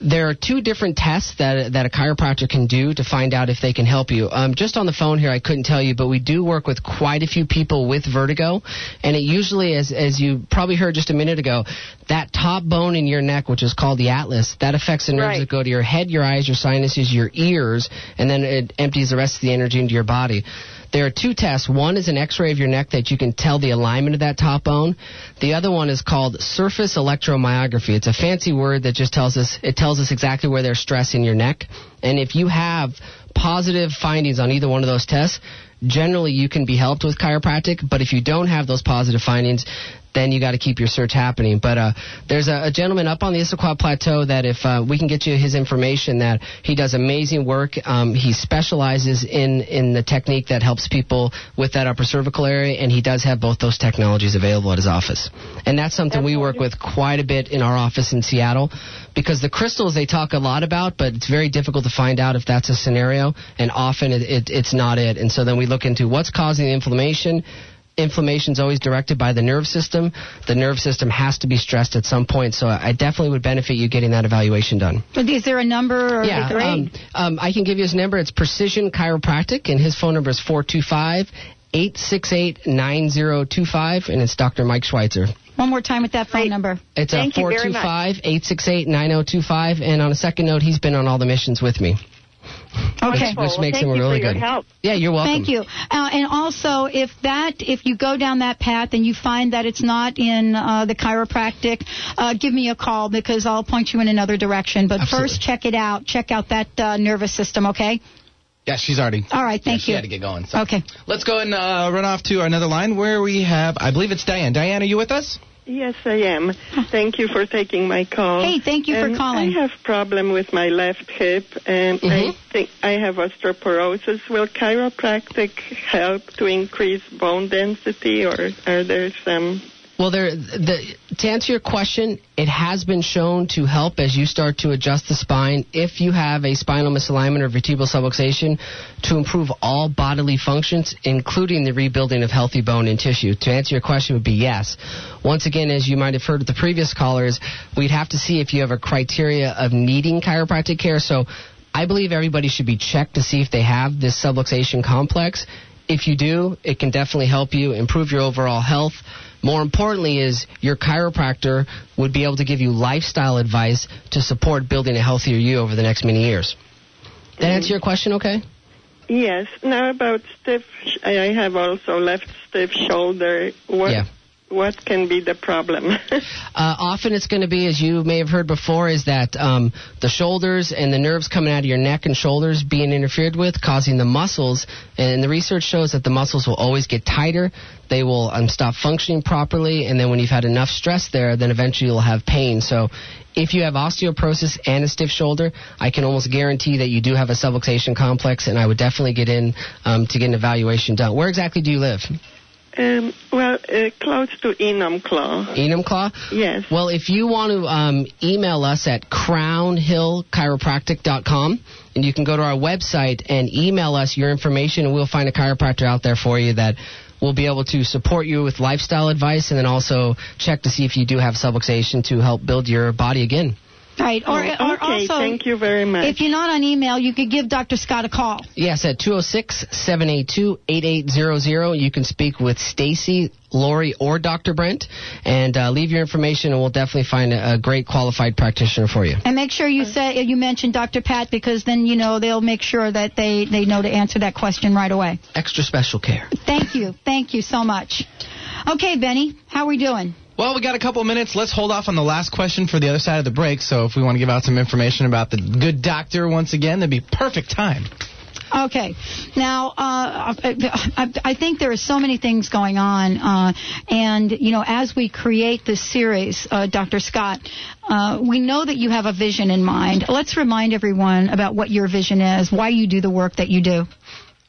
there are two different tests that that a chiropractor can do to find out if they can help you. Um, just on the phone here, I couldn't tell you, but we do work with quite a few people with vertigo, and it usually, as as you probably heard just a minute ago, that top bone in your neck, which is called the atlas, that affects the nerves
Right.
that go to your head, your eyes, your sinuses, your ears, and then it empties the rest of the energy into your body. There are two tests. One is an x-ray of your neck that you can tell the alignment of that top bone. The other one is called surface electromyography. It's a fancy word that just tells us it tells us exactly where there's stress in your neck. And if you have positive findings on either one of those tests, generally you can be helped with chiropractic, but if you don't have those positive findings, then you got to keep your search happening. But uh, there's a, a gentleman up on the Issaquah Plateau that if uh, we can get you his information, that he does amazing work. Um, he specializes in in the technique that helps people with that upper cervical area, and he does have both those technologies available at his office. And that's something we work with quite a bit in our office in Seattle, because the crystals they talk a lot about, but it's very difficult to find out if that's a scenario, and often it, it, it's not it. And so then we look into what's causing the inflammation inflammation is always directed by the nerve system. The nerve system has to be stressed at some point, so I definitely would benefit you getting that evaluation done.
But Is there a number? Or
Yeah, um, um, I can give you his number. It's Precision Chiropractic, and his phone number is 425 868 9025, and it's Dr. Mike Schweitzer.
One more time with that phone number.
It's uh, 425 868 9025, and on a second note, he's been on all the missions with me.
Okay.
Which, which makes him really good. Yeah, you're welcome.
Thank you. Uh, and also, if that, if you go down that path and you find that it's not in uh, the chiropractic, uh, give me a call because I'll point you in another direction. But first, check it out. Check out that uh, nervous system. Okay.
Yeah, she's already.
All right.
yeah,
Thank
she
you.
had to get going. So.
Okay.
Let's go and uh, run off to another line where we have, I believe it's Diane. Diane, are you with us?
Yes, I am. Thank you for taking my call.
Hey, thank you for calling.
I have problem with my left hip, and I mm-hmm. think I have osteoporosis. Will chiropractic help to increase bone density, or are there some?
Well, there. The, to answer your question, it has been shown to help as you start to adjust the spine if you have a spinal misalignment or vertebral subluxation to improve all bodily functions, including the rebuilding of healthy bone and tissue. To answer your question, would be yes. Once again, as you might have heard with the previous callers, we'd have to see if you have a criteria of needing chiropractic care. So. I believe everybody should be checked to see if they have this subluxation complex. If you do, it can definitely help you improve your overall health. More importantly is your chiropractor would be able to give you lifestyle advice to support building a healthier you over the next many years. That answer your question okay?
Yes. Now about stiff, I I have also left stiff shoulder. What?
Yeah.
What can be the problem?
Uh, often it's going to be, as you may have heard before, is that um, the shoulders and the nerves coming out of your neck and shoulders being interfered with, causing the muscles. And the research shows that the muscles will always get tighter. They will um, stop functioning properly, and then when you've had enough stress there, then eventually you'll have pain. So. If you have osteoporosis and a stiff shoulder, I can almost guarantee that you do have a subluxation complex, and I would definitely get in um, to get an evaluation done. Where exactly do you live?
Um, well, uh, close to Enumclaw.
Enumclaw?
Yes.
Well, if you want to um, email us at crownhillchiropractic.com, and you can go to our website and email us your information, and we'll find a chiropractor out there for you that will be able to support you with lifestyle advice and then also check to see if you do have subluxation to help build your body again.
Right. Or,
Oh,
or also,
thank you very much.
if you're not on email, you could give Dr. Scott a call.
Yes, at 206-782-8800. You can speak with Stacy, Lori, or Dr. Brent, and uh, leave your information, and we'll definitely find a, a great qualified practitioner for you.
And make sure you say you mention Dr. Pat because then you know they'll make sure that they they know to answer that question right away.
Extra special care.
Thank you, thank you so much. Okay, Benny, how are we doing?
Well, we got a couple minutes. Let's hold off on the last question for the other side of the break. So if we want to give out some information about the good doctor once again, that'd be perfect time.
Okay. Now, uh, I, I think there are so many things going on, uh, and you know, as we create this series, uh, Dr. Scott, uh, we know that you have a vision in mind. Let's remind everyone about what your vision is, why you do the work that you do.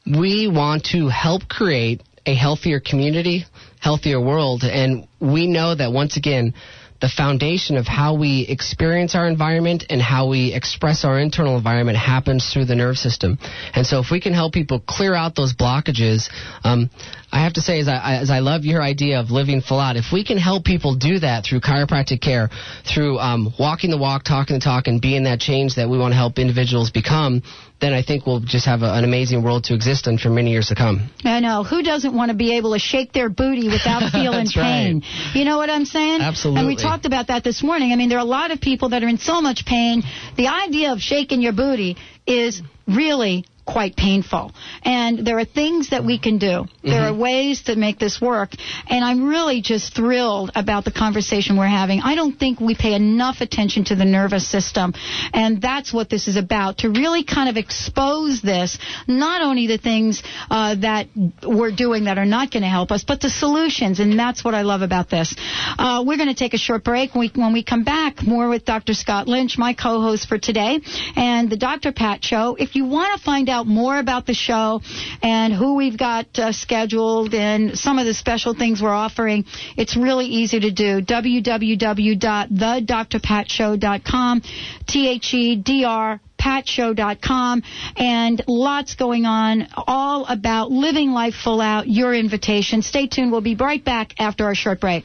We want to help create a healthier community, healthier world, and we know that once again, the foundation of how we experience our environment and how we express our internal environment happens through the nerve system. And so if we can help people clear out those blockages, um, I have to say, as I, as I love your idea of living full out, if we can help people do that through chiropractic care, through um, walking the walk, talking the talk, and being that change that we want to help individuals become, then I think we'll just have a, an amazing world to exist in for many years to come.
I know. Who doesn't want to be able to shake their booty without feeling pain?
right.
You know what I'm saying?
Absolutely.
Talked about that this morning. I mean, there are a lot of people that are in so much pain. The idea of shaking your booty is really quite painful. And there are things that we can do. There are ways to make this work. And I'm really just thrilled about the conversation we're having. I don't think we pay enough attention to the nervous system. And that's what this is about, to really kind of expose this, not only the things uh, that we're doing that are not going to help us, but the solutions. And that's what I love about this. Uh, we're going to take a short break. When we, when we come back, more with Dr. Scott Lynch, my co-host for today, and the Dr. Pat Show. If you want to find out more about the show and who we've got uh, scheduled and some of the special things we're offering, it's really easy to do. www.thedrpatshow.com, T-H-E-D-R patshow.com and lots going on all about living life full out your invitation. Stay tuned. We'll be right back after our short break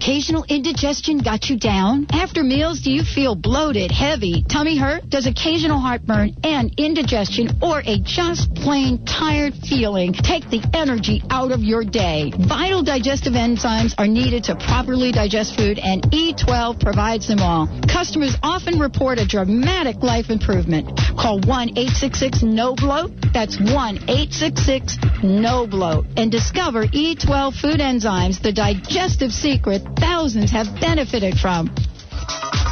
Occasional indigestion got you down? After meals, do you feel bloated, heavy, tummy hurt? Does occasional heartburn and indigestion or a just plain tired feeling take the energy out of your day? Vital digestive enzymes are needed to properly digest food, and E12 provides them all. Customers often report a dramatic life improvement. Call 1 866 No Bloat. That's 1 866 No Bloat. And discover E12 food enzymes, the digestive secret thousands have benefited from.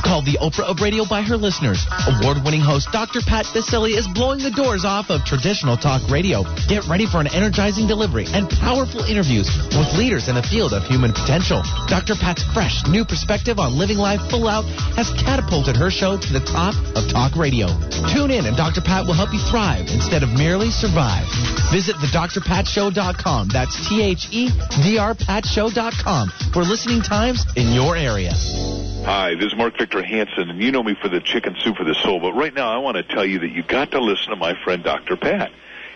Called the Oprah of Radio by her listeners. Award-winning host Dr. Pat Baccili is blowing the doors off of traditional talk radio. Get ready for an energizing delivery and powerful interviews with leaders in the field of human potential. Dr. Pat's fresh, new perspective on living life full out has catapulted her show to the top of talk radio. Tune in and Dr. Pat will help you thrive instead of merely survive. Visit thedrpatshow.com. That's T-H-E-D-R patshow.com for listening times in your area.
Hi, this is Mark Victor Hansen, and you know me for the chicken soup for the soul. But right now, I want to tell you that you got to listen to my friend Dr. Pat.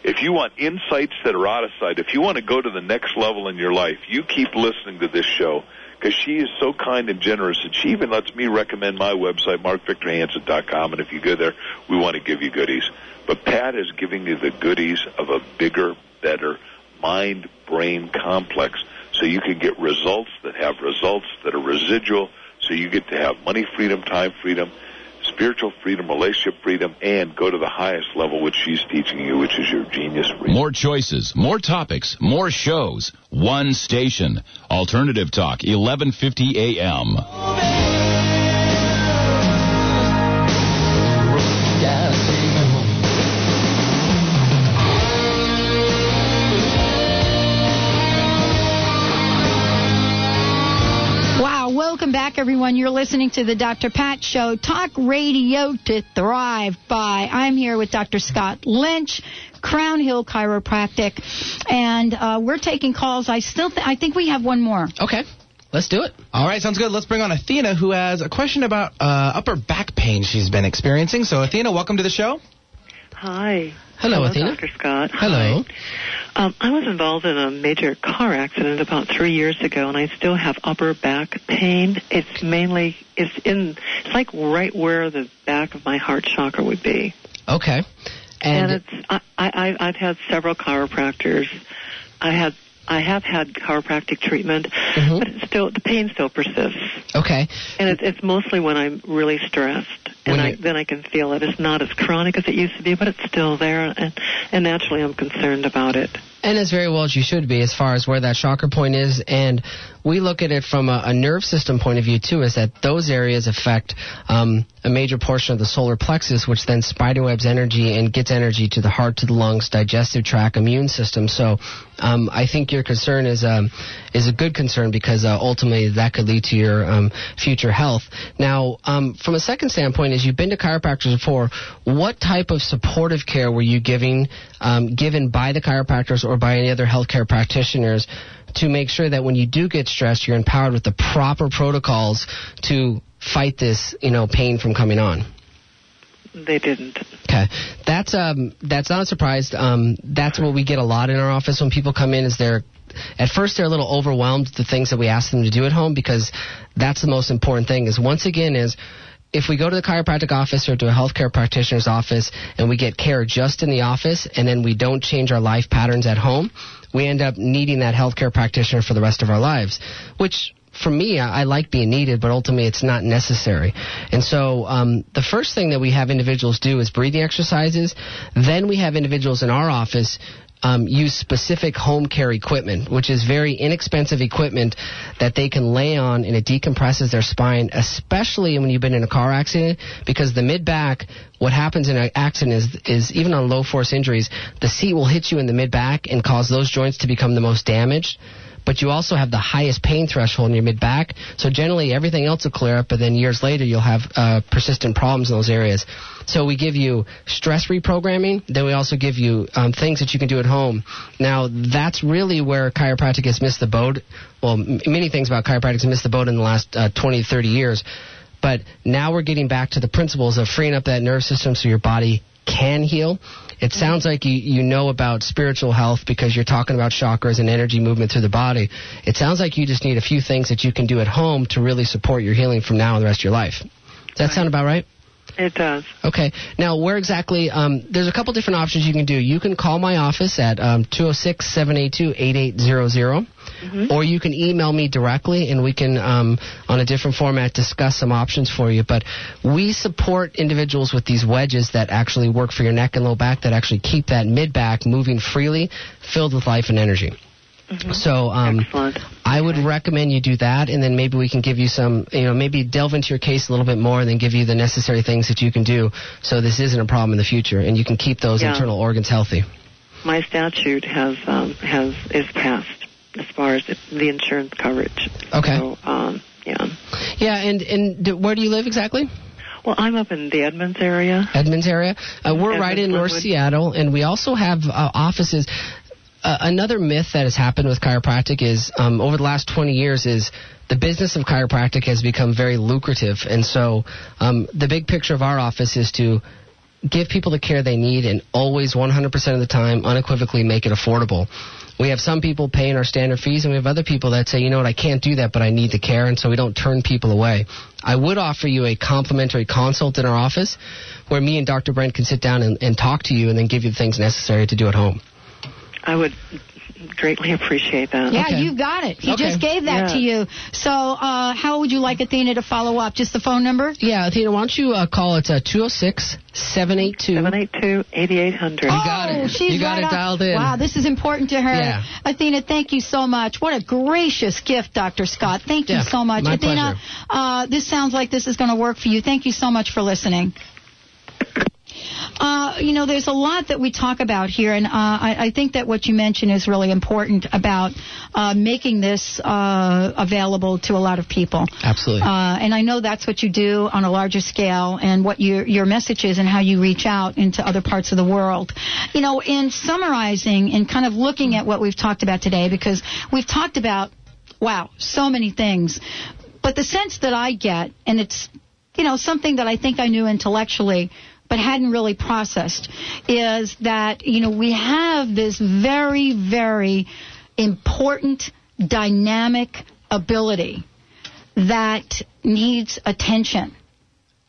If you want insights that are out of sight, if you want to go to the next level in your life, you keep listening to this show because she is so kind and generous, and she even lets me recommend my website, markvictorhansen.com. And if you go there, we want to give you goodies. But Pat is giving you the goodies of a bigger, better mind-brain complex, so you can get results that have results that are residual so you get to have money freedom, time freedom, spiritual freedom, relationship freedom, and go to the highest level, which she's teaching you, which is your genius freedom.
More choices, more topics, more shows. One station. Alternative Talk, 1150 AM.
Everyone. You're listening to the Dr. Pat Show, talk radio to thrive by. I'm here with Dr. Scott Lynch, Crown Hill Chiropractic, and uh, we're taking calls. I still, th- I think we have one more.
Okay. Let's do it.
All right, sounds good. Let's bring on Athena, who has a question about uh, upper back pain she's been experiencing. So, Athena, welcome to the show.
Hi.
Hello, Athena.
Dr. Scott.
Hello.
Um, I was involved in a major car accident about three years ago, and I still have upper back pain. It's mainly it's in it's like right where the back of my heart chakra would be.
Okay.
And, it's I, I I've had several chiropractors. I had I have had chiropractic treatment,
Mm-hmm.
but it's still the pain still persists.
Okay.
And it's, it's mostly when I'm really stressed, and I, then I can feel it. It's not as chronic as it used to be, but it's still there, and, and naturally I'm concerned about it.
And as very well as you should be, as far as where that chakra point is. And we look at it from a, a nerve system point of view, too, is that those areas affect um, a major portion of the solar plexus, which then spiderwebs energy and gets energy to the heart, to the lungs, digestive tract, immune system. So um, I think your concern is, um, is a good concern because uh, ultimately that could lead to your um, future health. Now, um, from a second standpoint, as you've been to chiropractors before, what type of supportive care were you giving, um, given by the chiropractors or by any other healthcare practitioners to make sure that when you do get stressed, you're empowered with the proper protocols to fight this, you know, pain from coming on?
They didn't.
Okay, that's um that's not a surprise. Um, that's what we get a lot in our office when people come in. Is they're at first they're a little overwhelmed with the things that we ask them to do at home because that's the most important thing. Is once again is if we go to the chiropractic office or to a healthcare practitioner's office and we get care just in the office and then we don't change our life patterns at home, we end up needing that healthcare practitioner for the rest of our lives, which for me, I, I like being needed, but ultimately it's not necessary. And so um, the first thing that we have individuals do is breathing exercises. Then we have individuals in our office um, use specific home care equipment, which is very inexpensive equipment that they can lay on and it decompresses their spine, especially when you've been in a car accident, because the mid back, what happens in an accident is, is even on low force injuries, the seat will hit you in the mid back and cause those joints to become the most damaged. But you also have the highest pain threshold in your mid back, so generally everything else will clear up, but then years later you'll have uh, persistent problems in those areas. So we give you stress reprogramming. Then we also give you um, things that you can do at home. Now that's really where chiropractic has missed the boat. Well, m- many things about chiropractic has missed the boat in the last uh, 20, 30 years. But now we're getting back to the principles of freeing up that nerve system so your body can heal. It sounds like you, you know about spiritual health because you're talking about chakras and energy movement through the body. It sounds like you just need a few things that you can do at home to really support your healing from now and the rest of your life. Does that sound about right?
It does.
Okay. Now, where exactly? Um, there's a couple different options you can do. You can call my office at um, 206 782 8800, or you can email me directly, and we can, um, on a different format, discuss some options for you. But we support individuals with these wedges that actually work for your neck and low back, that actually keep that mid back moving freely, filled with life and energy. So um, I would recommend you do that, and then maybe we can give you some, you know, maybe delve into your case a little bit more, and then give you the necessary things that you can do, so this isn't a problem in the future, and you can keep those
Yeah.
internal organs healthy.
My statute has um, has is passed as far as the insurance coverage.
Okay.
So, um, yeah.
Yeah, and and d- where do you live exactly?
Well, I'm up in the Edmonds area.
Edmonds area. Uh, we're
Edmonds,
right in North Seattle, and we also have uh, offices. Uh, another myth that has happened with chiropractic is um, over the last 20 years is the business of chiropractic has become very lucrative, and so um, the big picture of our office is to give people the care they need and always 100% of the time unequivocally make it affordable. We have some people paying our standard fees, and we have other people that say, you know what, I can't do that, but I need the care, and so we don't turn people away. I would offer you a complimentary consult in our office where me and Dr. Brent can sit down and, and talk to you and then give you the things necessary to do at home.
I would greatly appreciate that.
Yeah, you got it. He
Okay.
just gave that
Yeah.
to you. So, uh, how would you like Athena to follow up? Just the phone number?
Yeah, Athena, why don't you uh, call it uh, 206 782
782 8800.
You got
Oh,
it.
she's
you got
right
it
on.
dialed in.
Wow, this is important to her.
Yeah.
Athena, thank you so much. What a gracious gift, Dr. Scott. Thank you
Yeah,
so much.
my
Athena,
pleasure.
uh, this sounds like this is going to work for you. Thank you so much for listening. Uh, you know, there's a lot that we talk about here, and uh, I, I think that what you mentioned is really important about uh, making this uh, available to a lot of people.
Absolutely.
Uh, and I know that's what you do on a larger scale and what your, your message is and how you reach out into other parts of the world. You know, in summarizing and kind of looking at what we've talked about today, because we've talked about wow, so many things. But the sense that I get, and it's, you know, something that I think I knew intellectually, but hadn't really processed, is that, you know, we have this very, very important, dynamic ability that needs attention.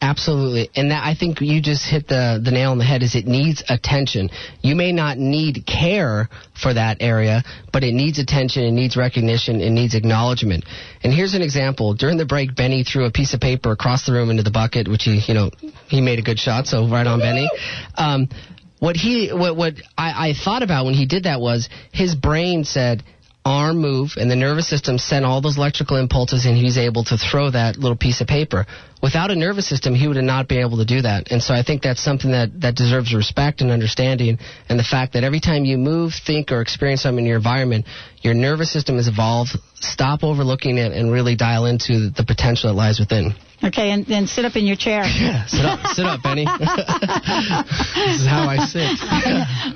Absolutely, and that, I think you just hit the the nail on the head. Is it needs attention? You may not need care for that area, but it needs attention, it needs recognition, it needs acknowledgement. And here's an example. During the break, Benny threw a piece of paper across the room into the bucket, which he, you know, he made a good shot. So right on, Benny. Um, what he, what, what I, I thought about when he did that was his brain said, arm move and the nervous system sent all those electrical impulses and he was able to throw that little piece of paper. Without a nervous system, he would have not been able to do that. And so I think that's something that, that deserves respect and understanding. And the fact that every time you move, think, or experience something in your environment, your nervous system is evolved. Stop overlooking it and really dial into the potential that lies within.
Okay, and then sit up in your chair.
Yeah, sit up, sit up, Benny. this is how I sit.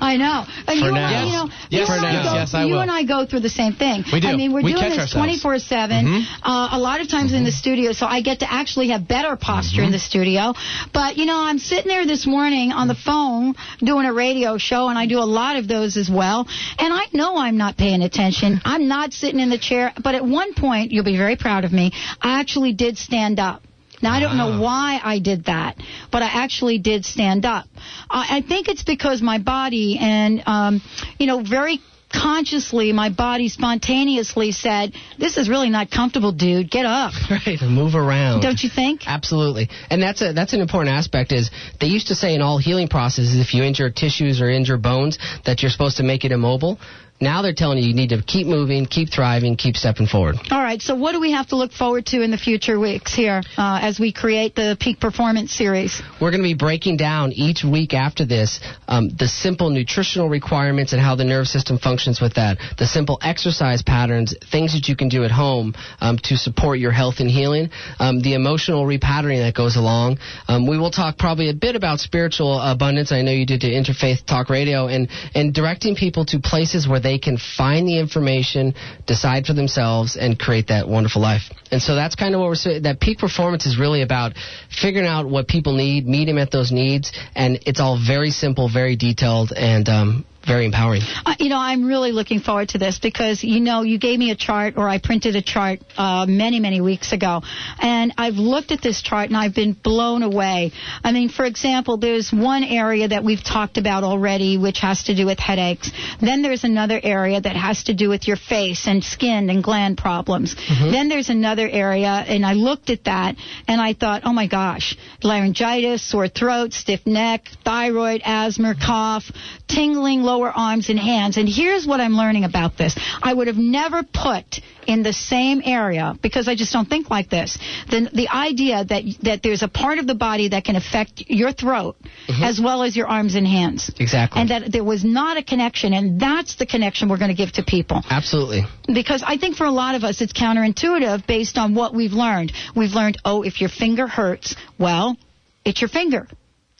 I know. And
For
you
now.
And I, you know,
Yes,
you and I
now.
Go,
Yes, I
you
will.
and I go through the same thing.
We do.
I mean, we're
We
doing
catch
this
ourselves.
24 7.
Mhm.
Uh, a lot of times in the studio, so I get to actually have better posture in the studio. But, you know, I'm sitting there this morning on the phone doing a radio show, and I do a lot of those as well. And I know I'm not paying attention. I'm not sitting in the chair. But at one point, you'll be very proud of me, I actually did stand up. Now, I don't know why I did that, but I actually did stand up. I, I think it's because my body and, um, you know, very consciously, my body spontaneously said, this is really not comfortable, dude. Get up.
Right, move around.
Don't you think?
Absolutely, and that's a that's an important aspect. Is they used to say in all healing processes, if you injure tissues or injure bones, that you're supposed to make it immobile. Now they're telling you you need to keep moving, keep thriving, keep stepping forward.
All right, so what do we have to look forward to in the future weeks here uh, as we create the Peak Performance Series?
We're going to be breaking down each week after this um, the simple nutritional requirements and how the nervous system functions with that, the simple exercise patterns, things that you can do at home um, to support your health and healing, um, the emotional repatterning that goes along. Um, we will talk probably a bit about spiritual abundance. I know you did to Interfaith Talk Radio and, and directing people to places where they can find the information, decide for themselves, and create that wonderful life. And so that's kind of what we're saying. That peak performance is really about figuring out what people need, meet at those needs, and it's all very simple, very detailed, and um, very empowering.
Uh, you know, I'm really looking forward to this because, you know, you gave me a chart or I printed a chart uh, many, many weeks ago. And I've looked at this chart and I've been blown away. I mean, for example, there's one area that we've talked about already, which has to do with headaches. Then there's another area that has to do with your face and skin and gland problems. Then there's another area, and I looked at that and I thought, oh my gosh, laryngitis, sore throat, stiff neck, thyroid, asthma, cough, tingling lower arms and hands. And here's what I'm learning about this. I would have never put in the same area because I just don't think like this. The, the idea that that there's a part of the body that can affect your throat mm-hmm. as well as your arms and hands.
Exactly.
And that there was not a connection, and that's the connection we're going to give to people
Absolutely.
because I think for a lot of us it's counterintuitive based on what we've learned. We've learned, oh, if your finger hurts, well, it's your finger.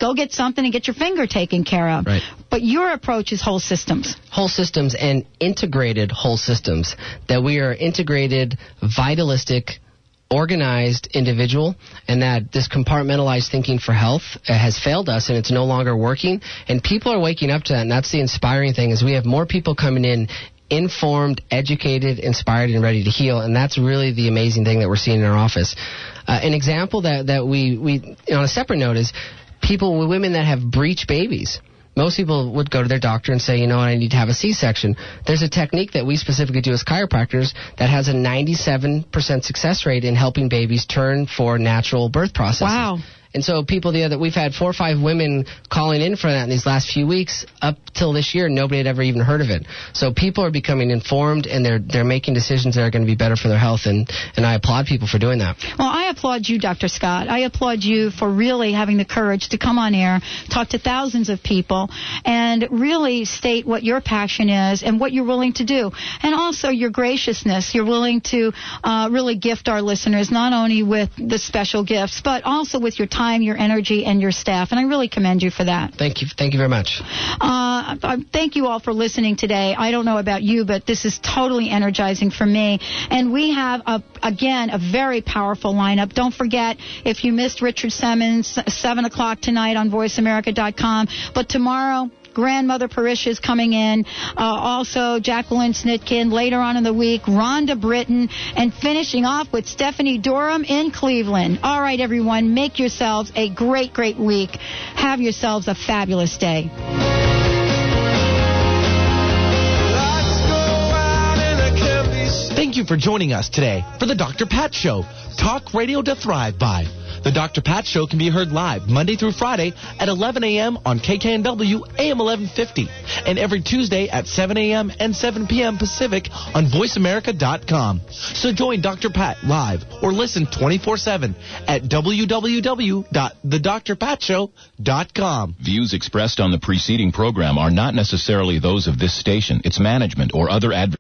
Go get something and get your finger taken care of.
Right.
But your approach is whole systems.
Whole systems and integrated whole systems. That we are integrated, vitalistic, organized individual, and that this compartmentalized thinking for health uh, has failed us and it's no longer working. And people are waking up to that, and that's the inspiring thing is we have more people coming in informed, educated, inspired, and ready to heal. And that's really the amazing thing that we're seeing in our office. Uh, an example that, that we, we, on a separate note, is people, women that have breech babies. Most people would go to their doctor and say, you know I need to have a C-section. There's a technique that we specifically do as chiropractors that has a 97% success rate in helping babies turn for natural birth processes.
Wow.
And so people the other we've had four or five women calling in for that in these last few weeks. Up till this year, nobody had ever even heard of it. So people are becoming informed and they're they're making decisions that are going to be better for their health. And and I applaud people for doing that.
Well, I applaud you, Dr. Scott. I applaud you for really having the courage to come on air, talk to thousands of people, and really state what your passion is and what you're willing to do. And also your graciousness. You're willing to uh, really gift our listeners not only with the special gifts, but also with your time, your energy, and your staff. And I really commend you for that.
Thank you. Thank you very much.
Uh, thank you all for listening today. I don't know about you, but this is totally energizing for me. And we have, a, again, a very powerful lineup. Don't forget, if you missed Richard Simmons, 7 o'clock tonight on VoiceAmerica.com. But tomorrow, grandmother Parish is coming in. Uh, also, Jacqueline Snitkin later on in the week, Rhonda Britten, and finishing off with Stephanie Durham in Cleveland. All right, everyone, make yourselves a great, great week. Have yourselves a fabulous day.
Thank you for joining us today for the Dr. Pat Show. Talk radio to thrive by. The Dr. Pat Show can be heard live Monday through Friday at 11 a.m. on KKNW AM 1150 and every Tuesday at 7 a.m. and 7 p.m. Pacific on VoiceAmerica.com. So join Dr. Pat live or listen 24-7 at www.thedrpatshow.com.
Views expressed on the preceding program are not necessarily those of this station, its management, or other advertisers.